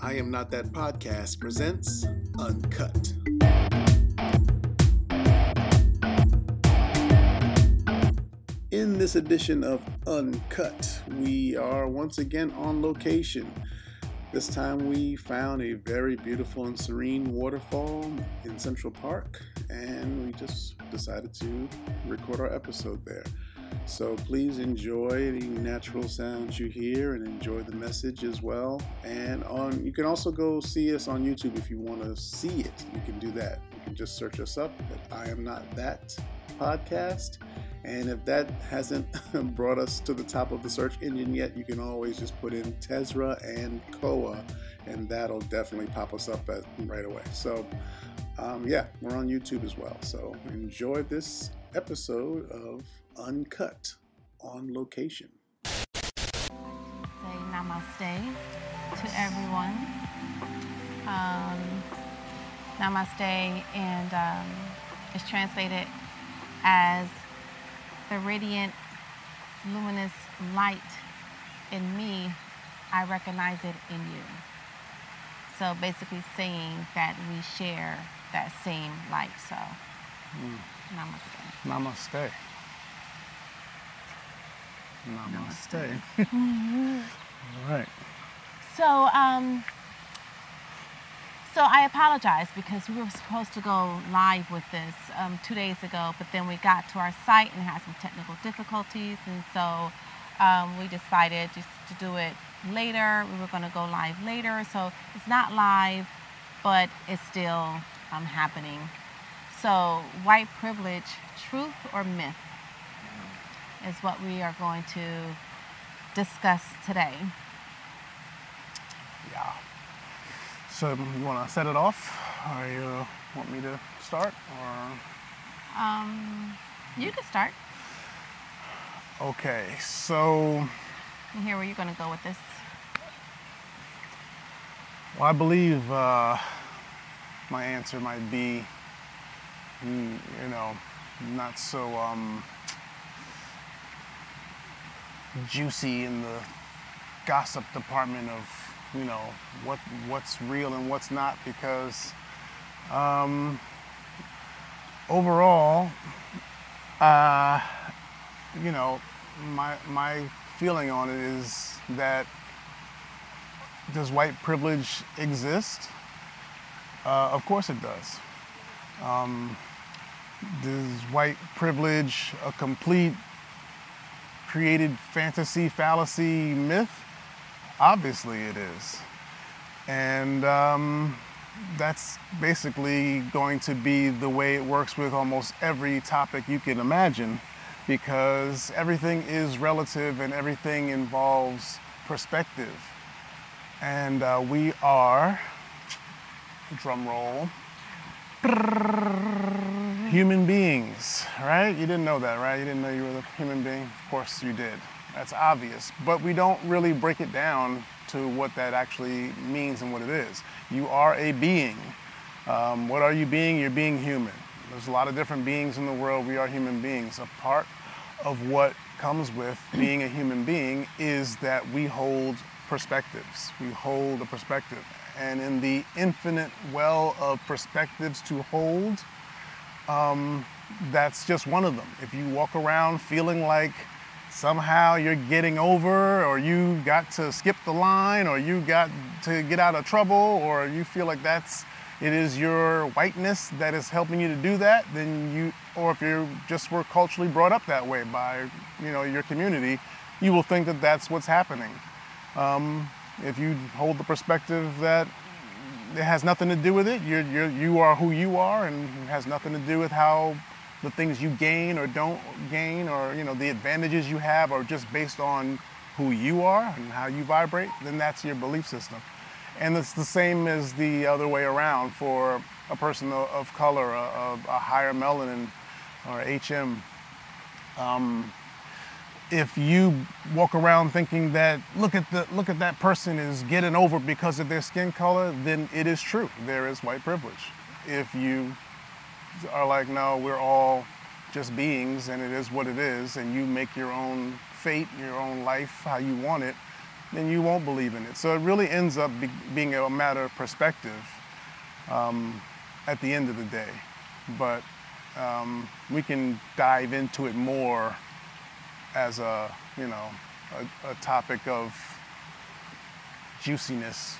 I Am Not That Podcast presents Uncut. In this edition of Uncut, we are once again on location. This time we found a very beautiful and serene waterfall in Central Park, and we just decided to record our episode there. So please enjoy the natural sounds you hear and enjoy the message as well. And on you can also go see us on YouTube if you want to see it. You can do that. You can just search us up at I am not that podcast. And if that hasn't brought us to the top of the search engine yet, you can always just put in Tezra and Koa, and that'll definitely pop us up at, right away. So, um, yeah, we're on YouTube as well. So enjoy this episode of Uncut on location. Say namaste to everyone. Um, namaste and um, is translated as the radiant, luminous light in me. I recognize it in you. So basically, saying that we share that same light. So, namaste. Namaste. Namaste. All right. So, um, so I apologize because we were supposed to go live with this um, two days ago, but then we got to our site and had some technical difficulties, and so um, we decided just to do it later. We were going to go live later, so it's not live, but it's still um, happening. So, white privilege, truth or myth, is what we are going to discuss today. Yeah. So you want to set it off, or you want me to start, or Um, you can start. okay? So And here, where you're going to go with this? well, I believe uh, my answer might be, you know, not so um, juicy in the gossip department of you know what what's real and what's not because um, overall uh, you know my my feeling on it is that does white privilege exist? Uh, of course it does. Um, is white privilege a complete created fantasy fallacy myth? Obviously, it is. And um, that's basically going to be the way it works with almost every topic you can imagine because everything is relative and everything involves perspective. And uh, we are, drum roll, human beings, right? You didn't know that, right? You didn't know you were a human being? Of course you did. That's obvious. But we don't really break it down to what that actually means and what it is. You are a being. Um, what are you being? You're being human. There's a lot of different beings in the world. We are human beings. A part of what comes with being a human being is that we hold perspectives. We hold a perspective. And in the infinite well of perspectives to hold, um, that's just one of them. If you walk around feeling like somehow you're getting over, or you got to skip the line, or you got to get out of trouble, or you feel like that's it is your whiteness that is helping you to do that, then you, or if you just were culturally brought up that way by you know your community, you will think that that's what's happening. Um, if you hold the perspective that it has nothing to do with it. You're, you're, you are who you are, and it has nothing to do with how the things you gain or don't gain, or you know the advantages you have are just based on who you are and how you vibrate. Then that's your belief system, and it's the same as the other way around for a person of, color, a, a higher melanin or HM. Um, if you walk around thinking that look at the look at that person is getting over because of their skin color, then it is true. There is white privilege. If you are like, no, we're all just beings and it is what it is, and you make your own fate, your own life how you want it, then you won't believe in it. So it really ends up be, being a matter of perspective um, at the end of the day. But um, we can dive into it more as a, you know, a, a topic of juiciness,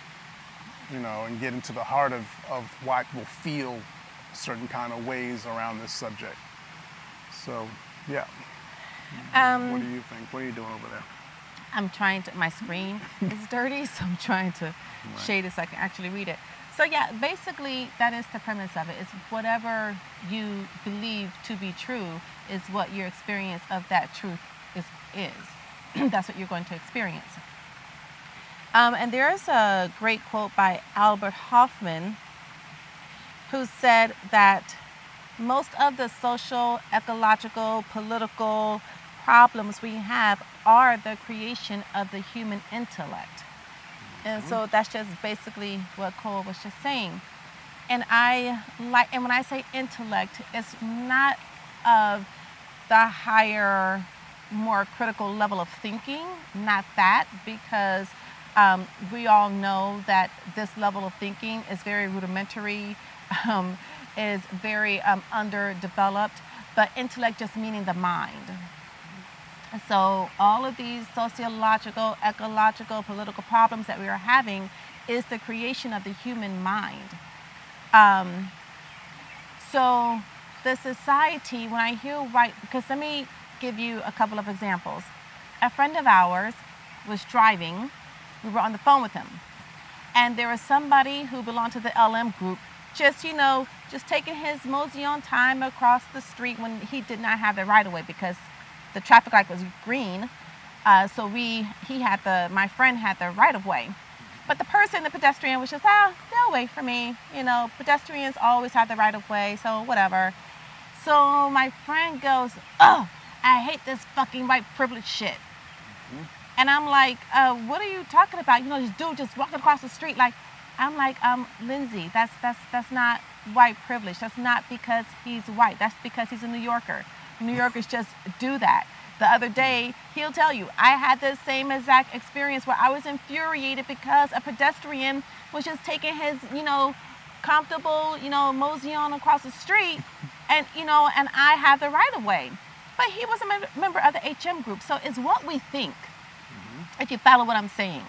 you know, and get into the heart of, of why people feel certain kind of ways around this subject. So, yeah. Um, what do you think? What are you doing over there? I'm trying to, my screen is dirty, so I'm trying to shade it so I can actually read it. So yeah, basically that is the premise of it. it. Is whatever you believe to be true is what your experience of that truth is is. That's what you're going to experience. Um, and there's a great quote by Albert Hofmann who said that most of the social, ecological, political problems we have are the creation of the human intellect. And so that's just basically what Cole was just saying. And I like, and when I say intellect, it's not of the higher, more critical level of thinking, not that, because um, we all know that this level of thinking is very rudimentary, um, is very um, underdeveloped, but intellect just meaning the mind. So all of these sociological, ecological, political problems that we are having is the creation of the human mind. Um, so the society, when I hear white, because let me give you a couple of examples. A friend of ours was driving. We were on the phone with him. And there was somebody who belonged to the LM group, just, you know, just taking his mosey on time across the street when he did not have the right of way because the traffic light was green. Uh, so we, he had the, my friend had the right of way. But the person, the pedestrian, was just, ah, they'll wait for me. You know, pedestrians always have the right of way, so whatever. So my friend goes, oh, I hate this fucking white privilege shit. Mm-hmm. And I'm like, uh, what are you talking about? You know, this dude just walking across the street. Like, I'm like, um, Lindsay, that's that's that's not white privilege. That's not because he's white. That's because he's a New Yorker. New Yorkers just do that. The other day, he'll tell you, I had the same exact experience where I was infuriated because a pedestrian was just taking his, you know, comfortable, you know, mosey on across the street, and you know, and I had the right of way. But he was a member of the HM group, so it's what we think. Mm-hmm. If you follow what I'm saying,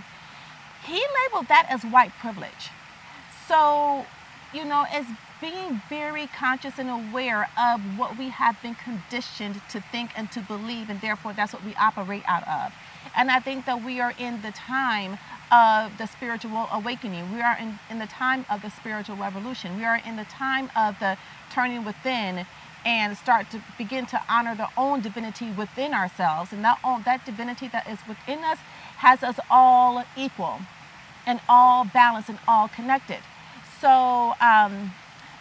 he labeled that as white privilege. So, you know, as being very conscious and aware of what we have been conditioned to think and to believe, and therefore that's what we operate out of. And I think that we are in the time of the spiritual awakening. We are in, in the time of the spiritual revolution. We are in the time of the turning within and start to begin to honor the own divinity within ourselves. And that, own, that divinity that is within us has us all equal and all balanced and all connected. So, um,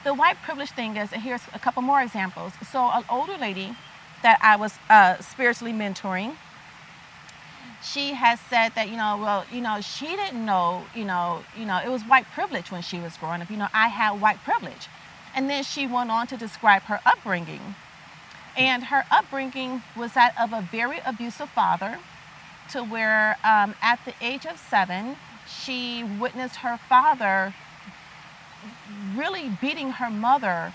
the white privilege thing is, and here's a couple more examples. So an older lady that I was uh, spiritually mentoring, she has said that, you know, well, you know, she didn't know, you know, you know, it was white privilege when she was growing up. You know, I had white privilege. And then she went on to describe her upbringing. And her upbringing was that of a very abusive father, to where um, at the age of seven, she witnessed her father really beating her mother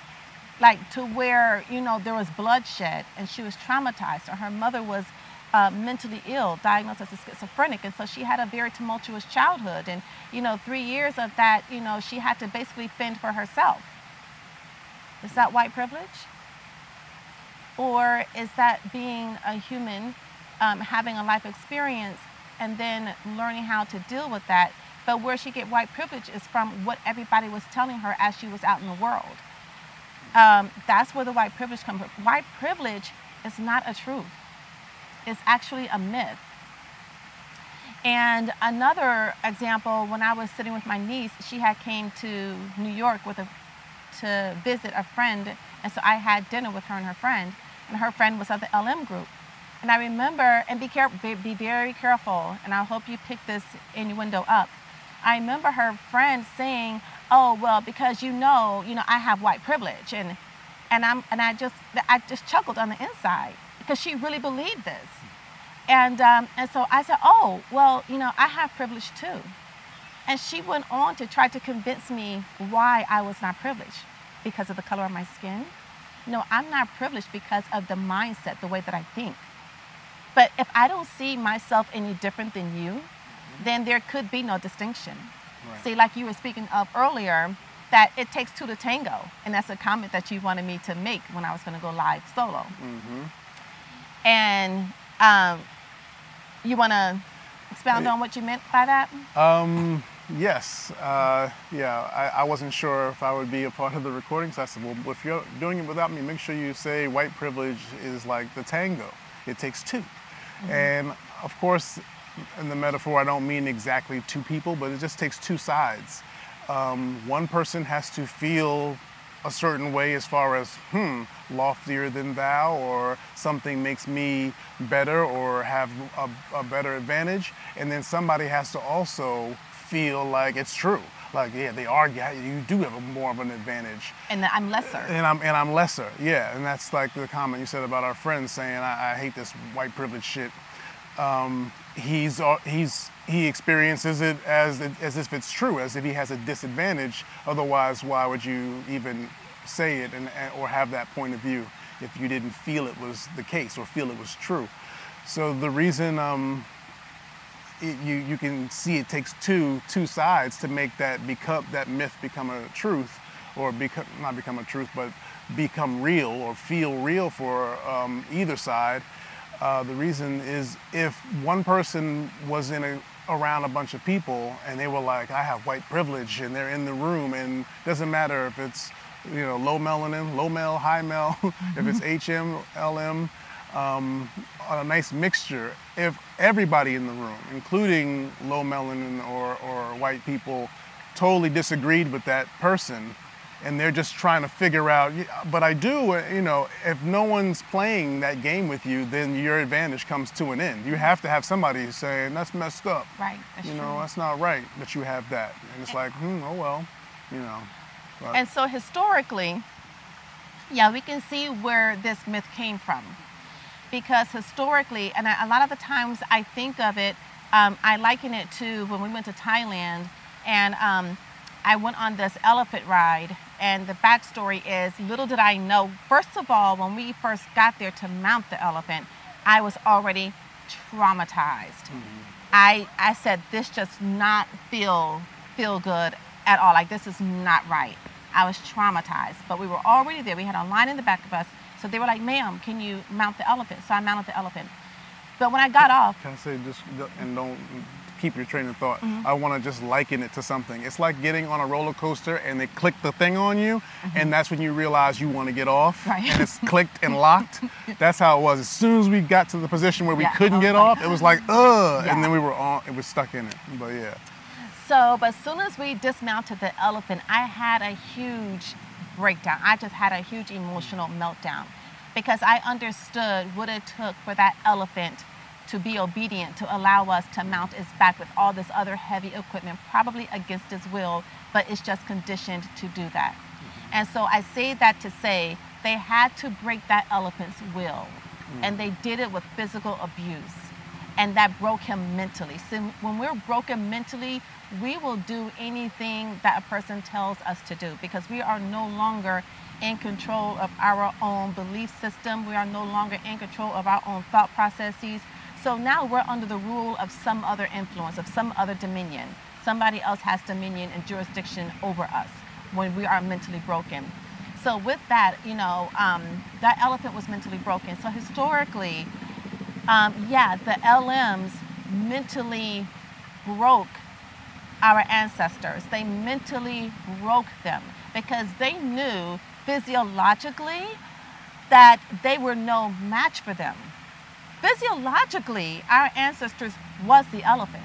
like to where you know there was bloodshed and she was traumatized or her mother was uh, mentally ill diagnosed as a schizophrenic. And so she had a very tumultuous childhood. And you know three years of that you know she had to basically fend for herself is that white privilege or is that being a human um, having a life experience and then learning how to deal with that but where she get white privilege is from what everybody was telling her as she was out in the world. Um, that's where the white privilege comes from. White privilege is not a truth. It's actually a myth. And another example, when I was sitting with my niece, she had came to New York with a, to visit a friend, and so I had dinner with her and her friend, and her friend was of the LM group. And I remember, and be careful, be very careful, and I hope you pick this innuendo up. I remember her friend saying, "Oh, well, because you know, you know, I have white privilege," and and I'm and I just I just chuckled on the inside because she really believed this. And, um, and so I said, oh, well, you know, I have privilege too. And she went on to try to convince me why I was not privileged because of the color of my skin. No, I'm not privileged because of the mindset, the way that I think. But if I don't see myself any different than you, then there could be no distinction. Right. See, like you were speaking of earlier, that it takes two to tango. And that's a comment that you wanted me to make when I was going to go live solo. And um, you want to expound on what you meant by that? Um, yes. Uh, yeah, I, I wasn't sure if I would be a part of the recording, so I said, well, if you're doing it without me, make sure you say white privilege is like the tango. It takes 2 And of course, in the metaphor, I don't mean exactly two people, but it just takes two sides. Um, one person has to feel a certain way as far as, hmm, loftier than thou, or something makes me better or have a, a better advantage. And then somebody has to also feel like it's true. Like, yeah, they are, you do have a more of an advantage. And that I'm lesser. And I'm, and I'm lesser, yeah. And that's like the comment you said about our friends saying, I, I hate this white privilege shit. Um, he's, uh, he's, he experiences it as, as if it's true, as if he has a disadvantage. Otherwise, why would you even say it and, and- or have that point of view if you didn't feel it was the case or feel it was true? So the reason um, it, you, you can see it takes two two sides to make that become that myth become a truth or become not become a truth but become real or feel real for um, either side. Uh, the reason is if one person was in a around a bunch of people and they were like i have white privilege and they're in the room and it doesn't matter if it's you know low melanin low mel high mel if it's hm lm um, a nice mixture. If everybody in the room, including low melanin or, or white people, totally disagreed with that person, and they're just trying to figure out, but I do, uh, you know, if no one's playing that game with you, then your advantage comes to an end. You have to have somebody saying, that's messed up. Right, that's you know, true. that's not right that you have that. And it's like, hmm, oh well, you know. But- And so historically, yeah, we can see where this myth came from. Because historically, and I, a lot of the times I think of it, um, I liken it to when we went to Thailand and um, I went on this elephant ride. And the backstory is little did I know, first of all, when we first got there to mount the elephant, I was already traumatized. I, I said, this just not feel feel good at all. Like this is not right. I was traumatized, but we were already there. We had a line in the back of us. So they were like, ma'am, can you mount the elephant? So I mounted the elephant. But when I got off, Can I say just and don't keep your train of thought? Mm-hmm. I want to just liken it to something. It's like getting on a roller coaster and they click the thing on you, and that's when you realize you want to get off, Mm-hmm. Right. and it's clicked and locked. That's how it was. As soon as we got to the position where we Yeah, couldn't get like, off, it was like ugh, Yeah. and then we were on. It was stuck in it. But yeah, So, but as soon as we dismounted the elephant, I had a huge breakdown. I just had a huge emotional meltdown because I understood what it took for that elephant to be obedient, to allow us to mount its back with all this other heavy equipment, probably against its will, but it's just conditioned to do that. Mm-hmm. And so I say that to say they had to break that elephant's will, mm. and they did it with physical abuse and that broke him mentally. So when we're broken mentally, we will do anything that a person tells us to do because we are no longer in control of our own belief system. We are no longer in control of our own thought processes. So now we're under the rule of some other influence, of some other dominion. Somebody else has dominion and jurisdiction over us when we are mentally broken. So with that, you know, um, that elephant was mentally broken. So historically, um, yeah, the LMs mentally broke our ancestors. They mentally broke them because they knew physiologically that they were no match for them. Physiologically, our ancestors was the elephant.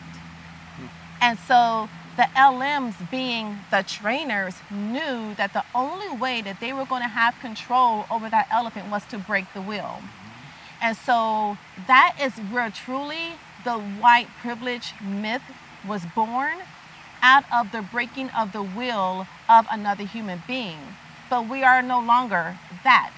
Hmm. And so the LMs, being the trainers, knew that the only way that they were going to have control over that elephant was to break the wheel. Mm-hmm. And so that is where truly the white privilege myth was born out of the breaking of the will of another human being. But we are no longer that.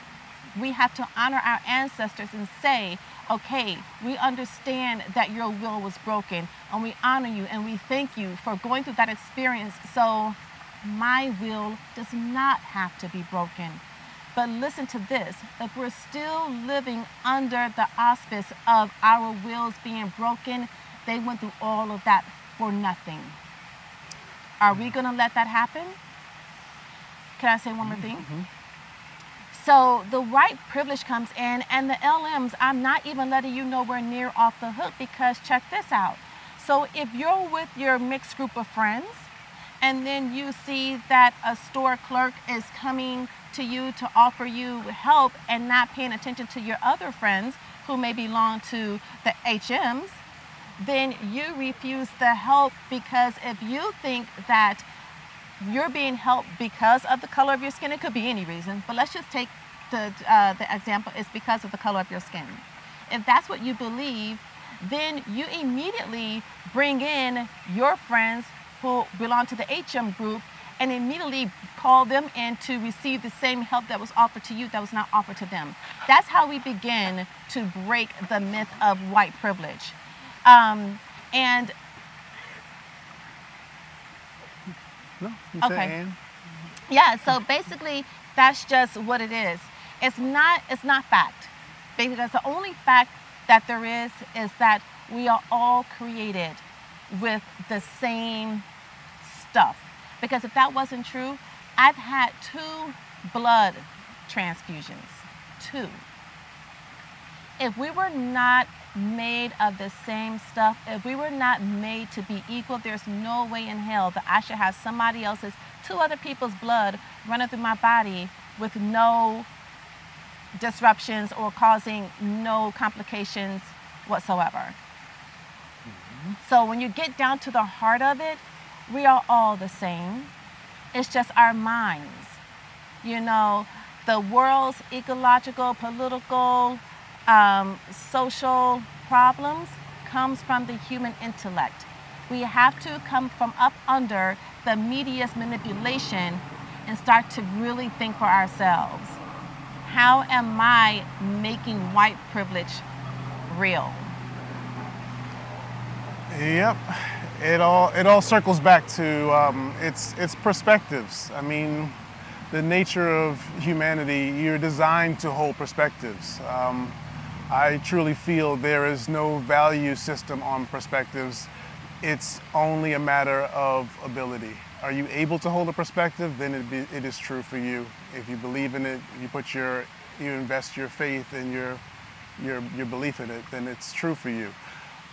We have to honor our ancestors and say, okay, we understand that your will was broken and we honor you and we thank you for going through that experience. So my will does not have to be broken. But listen to this if we're still living under the auspice of our wills being broken, they went through all of that for nothing. Are we going to let that happen? Can I say one more thing? Mm-hmm. So the white privilege comes in, and the LMs, I'm not even letting you know we're near off the hook because check this out. So if you're with your mixed group of friends, and then you see that a store clerk is coming to you to offer you help and not paying attention to your other friends who may belong to the HMs, then you refuse the help because if you think that you're being helped because of the color of your skin. It could be any reason, but let's just take the, uh, the example is because of the color of your skin. If that's what you believe, then you immediately bring in your friends who belong to the HM group and immediately call them in to receive the same help that was offered to you that was not offered to them. That's how we begin to break the myth of white privilege. Um, and No, okay. Yeah, so basically that's just what it is. It's not it's not fact. Because the only fact that there is is that we are all created with the same stuff. Because if that wasn't true, I've had two blood transfusions. Two. If we were not made of the same stuff, if we were not made to be equal, there's no way in hell that I should have somebody else's, two other people's blood running through my body with no disruptions or causing no complications whatsoever. Mm-hmm. So when you get down to the heart of it, we are all the same. It's just our minds. You know, the world's ecological, political, um, social problems comes from the human intellect. We have to come from up under the media's manipulation and start to really think for ourselves. How am I making white privilege real? Yep, it all it all circles back to um, its its perspectives. I mean, the nature of humanity, you're designed to hold perspectives. Um, I truly feel there is no value system on perspectives. It's only a matter of ability. Are you able to hold a perspective? Then it, be, it is true for you. If you believe in it, you put your, you invest your faith and your, your, your belief in it, then it's true for you.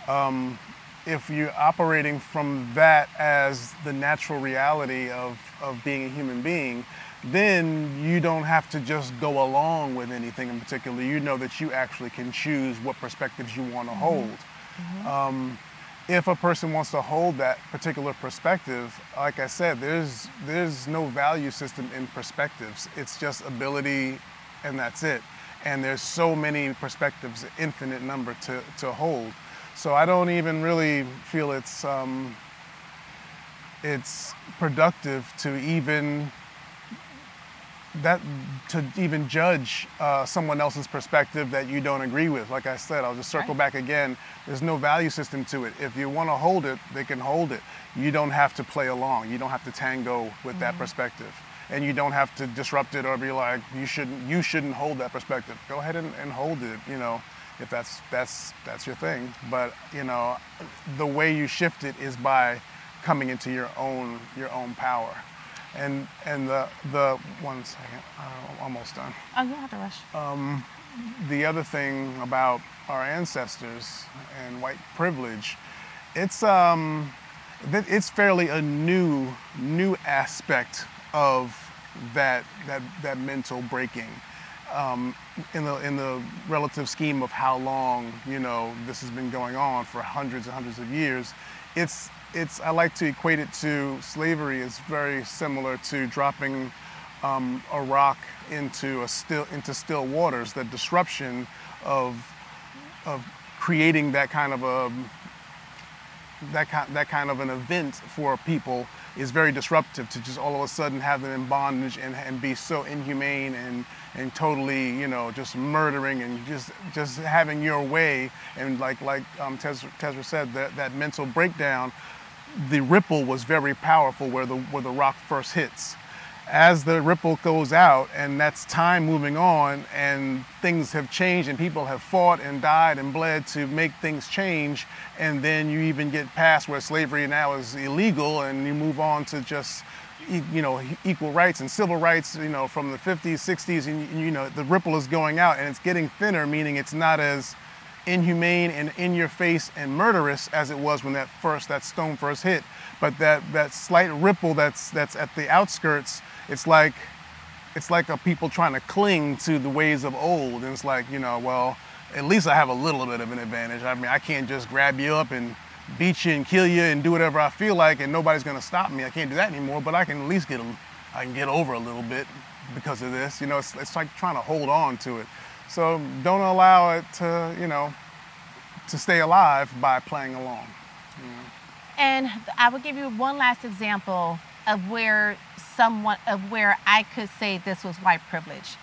Um, if you're operating from that as the natural reality of, of being a human being, then you don't have to just go along with anything in particular. You know that you actually can choose what perspectives you want to mm-hmm. hold. Mm-hmm. Um, if a person wants to hold that particular perspective, like I said, there's there's no value system in perspectives. It's just ability, and that's it. And there's so many perspectives, infinite number to to hold. So I don't even really feel it's um, it's productive to even that to even judge uh, someone else's perspective that you don't agree with. Like I said, I'll just circle right. back again. There's no value system to it. If you want to hold it, they can hold it. You don't have to play along. You don't have to tango with mm-hmm. that perspective, and you don't have to disrupt it or be like you shouldn't. You shouldn't hold that perspective. Go ahead and, and hold it. You know, if that's that's that's your thing. But you know, the way you shift it is by coming into your own your own power. And and the the one second, I'm almost done. Oh, you don't have to rush. Um, the other thing about our ancestors and white privilege, it's um, it's fairly a new new aspect of that that that mental breaking. Um, in the in the relative scheme of how long you know this has been going on for hundreds and hundreds of years, it's it's I like to equate it to slavery is very similar to dropping um, a rock into a still into still waters. The disruption of of creating that kind of a that kind, that kind of an event for people is very disruptive to just all of a sudden have them in bondage and, and be so inhumane and, and totally, you know, just murdering and just just having your way. And like like um, Tezra said, that, that mental breakdown, the ripple was very powerful where the where the rock first hits. As the ripple goes out and that's time moving on and things have changed and people have fought and died and bled to make things change and then you even get past where slavery now is illegal and you move on to just you know equal rights and civil rights you know from the 50s 60s and you know the ripple is going out and it's getting thinner meaning it's not as inhumane and in your face and murderous as it was when that first that stone first hit. But that that slight ripple that's that's at the outskirts it's like it's like a people trying to cling to the ways of old. And it's like you know well at least i have a little bit of an advantage. I mean i can't just grab you up and beat you and kill you and do whatever i feel like and nobody's going to stop me. I can't do that anymore but i can at least get i can get over a little bit because of this. You know it's, it's like trying to hold on to it so don't allow it to you know to stay alive by playing along and i will give you one last example of where someone of where I could say this was white privilege.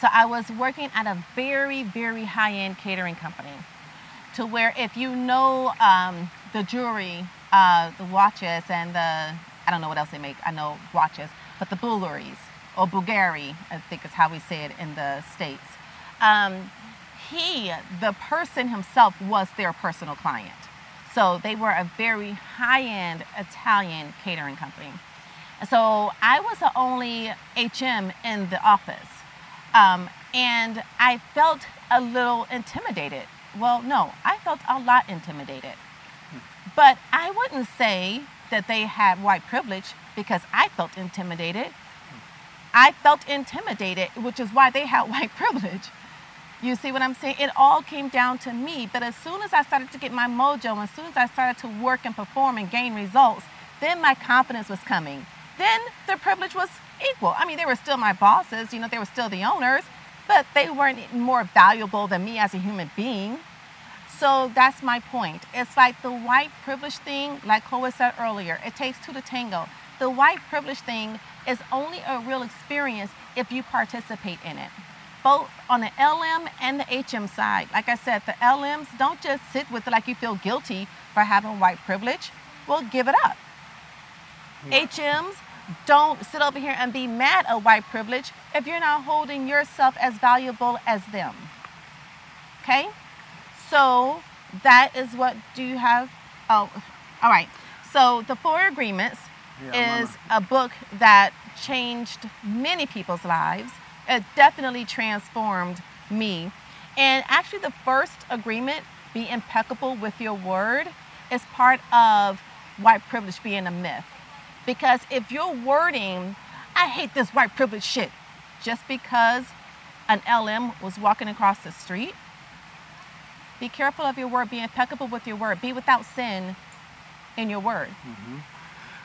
So I was working at a very, very high-end catering company, to where if you know um, the jewelry, uh, the watches, and the I don't know what else they make. I know watches, but the Bulgaris or Bulgari, I think is how we say it in the states. Um, he, the person himself, was their personal client. So they were a very high-end Italian catering company. So I was the only HM in the office. Um, and I felt a little intimidated. Well, no, I felt a lot intimidated. But I wouldn't say that they had white privilege because I felt intimidated. I felt intimidated, which is why they had white privilege. You see what I'm saying? It all came down to me. But as soon as I started to get my mojo, as soon as I started to work and perform and gain results, then my confidence was coming then the privilege was equal. I mean, they were still my bosses, you know, they were still the owners, but they weren't more valuable than me as a human being. So that's my point. It's like the white privilege thing, like Chloe said earlier, it takes two to tango. The white privilege thing is only a real experience if you participate in it. Both on the LM and the HM side. Like I said, the LMs don't just sit with it like you feel guilty for having white privilege. Well, give it up. Yeah. HMs don't sit over here and be mad at white privilege if you're not holding yourself as valuable as them. Okay? So that is what do you have? Oh, all right. So the Four Agreements yeah, is a book that changed many people's lives. It definitely transformed me. And actually, the first agreement, be impeccable with your word, is part of white privilege being a myth. Because if you're wording, I hate this white privilege shit, just because an LM was walking across the street, be careful of your word, be impeccable with your word, be without sin in your word. Mm-hmm.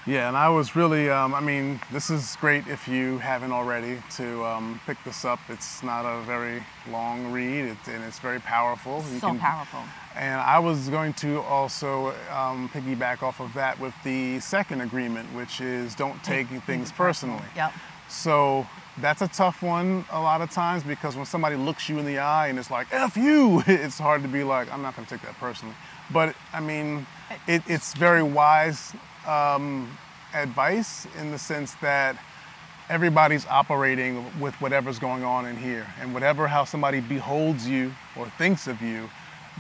Yeah, and I was really, um, I mean, this is great if you haven't already to um, pick this up. It's not a very long read it, and it's very powerful. So can, powerful. And I was going to also um, piggyback off of that with the second agreement, which is don't take things personally. Yep. So that's a tough one a lot of times because when somebody looks you in the eye and it's like, F you, it's hard to be like, I'm not going to take that personally. But I mean, it, it's very wise um, advice in the sense that everybody's operating with whatever's going on in here, and whatever how somebody beholds you or thinks of you,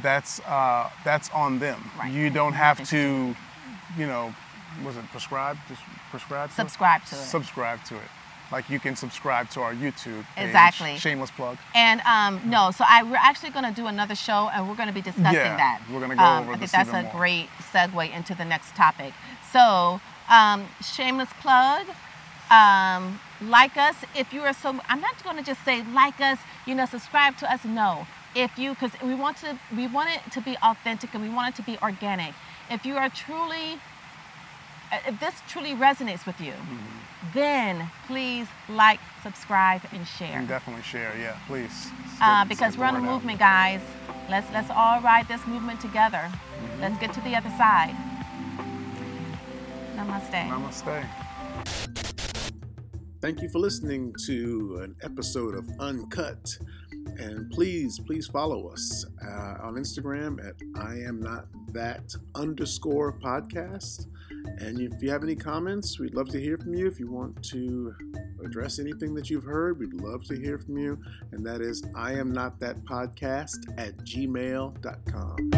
that's uh, that's on them. Right. You don't have to, you know, was it prescribe? Just prescribe. To subscribe it? to it. Subscribe to it. Like you can subscribe to our YouTube page. Exactly. Shameless plug. And um, no, so I we're actually going to do another show, and we're going to be discussing yeah, that. We're going to go um, over. I think that's a more. great segue into the next topic. So, um, shameless plug. Um, like us if you are so. I'm not going to just say like us. You know, subscribe to us. No, if you because we want to we want it to be authentic and we want it to be organic. If you are truly if this truly resonates with you, mm-hmm. then please like, subscribe, and share. And definitely share, yeah, please. Uh, because we're on a movement, guys. Let's let's all ride this movement together. Let's get to the other side. Namaste. Namaste. Thank you for listening to an episode of Uncut. And please, please follow us uh, on Instagram at I am not that underscore podcast. And if you have any comments, we'd love to hear from you. If you want to address anything that you've heard, we'd love to hear from you. And that is I am not that podcast at gmail.com.